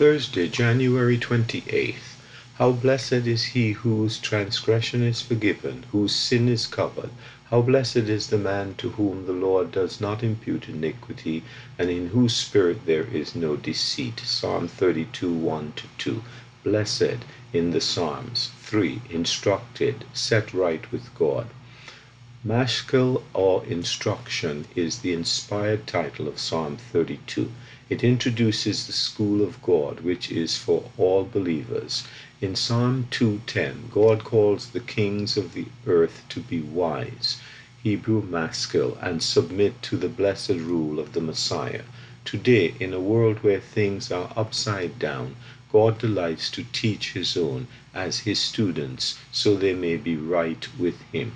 Thursday, January 28th. How blessed is he whose transgression is forgiven, whose sin is covered. How blessed is the man to whom the Lord does not impute iniquity, and in whose spirit there is no deceit. Psalm 32 1 2. Blessed in the Psalms. 3. Instructed, set right with God. Maskil or Instruction is the inspired title of Psalm 32. It introduces the school of God, which is for all believers. In Psalm 2:10, God calls the kings of the earth to be wise, Hebrew maskil, and submit to the blessed rule of the Messiah. Today, in a world where things are upside down, God delights to teach his own as his students so they may be right with him.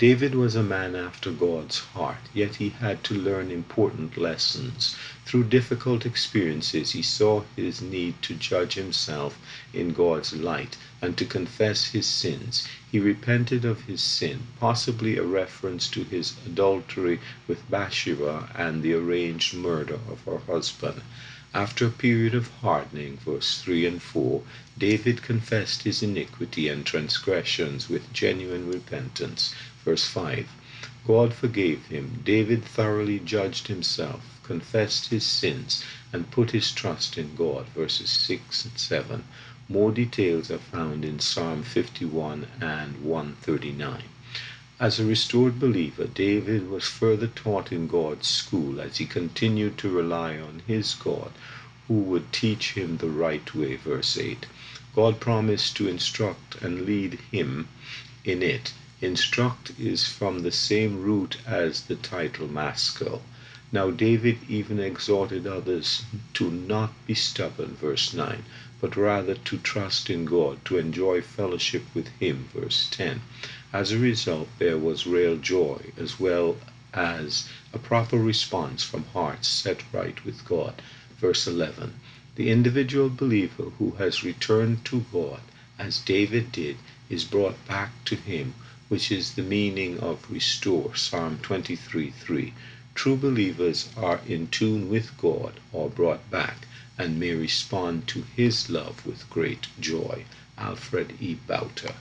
David was a man after God's heart, yet he had to learn important lessons. Through difficult experiences, he saw his need to judge himself in God's light and to confess his sins. He repented of his sin, possibly a reference to his adultery with Bathsheba and the arranged murder of her husband. After a period of hardening, verse 3 and 4, David confessed his iniquity and transgressions with genuine repentance. Verse 5 God forgave him. David thoroughly judged himself, confessed his sins, and put his trust in God. Verses 6 and 7. More details are found in Psalm 51 and 139. As a restored believer, David was further taught in God's school as he continued to rely on his God, who would teach him the right way. Verse 8. God promised to instruct and lead him in it. Instruct is from the same root as the title Maskil. Now David even exhorted others to not be stubborn, verse 9, but rather to trust in God, to enjoy fellowship with Him, verse 10. As a result, there was real joy as well as a proper response from hearts set right with God. Verse 11. The individual believer who has returned to God, as David did, is brought back to Him, which is the meaning of restore. Psalm 23 3. True believers are in tune with God or brought back and may respond to His love with great joy. Alfred E. Bouter.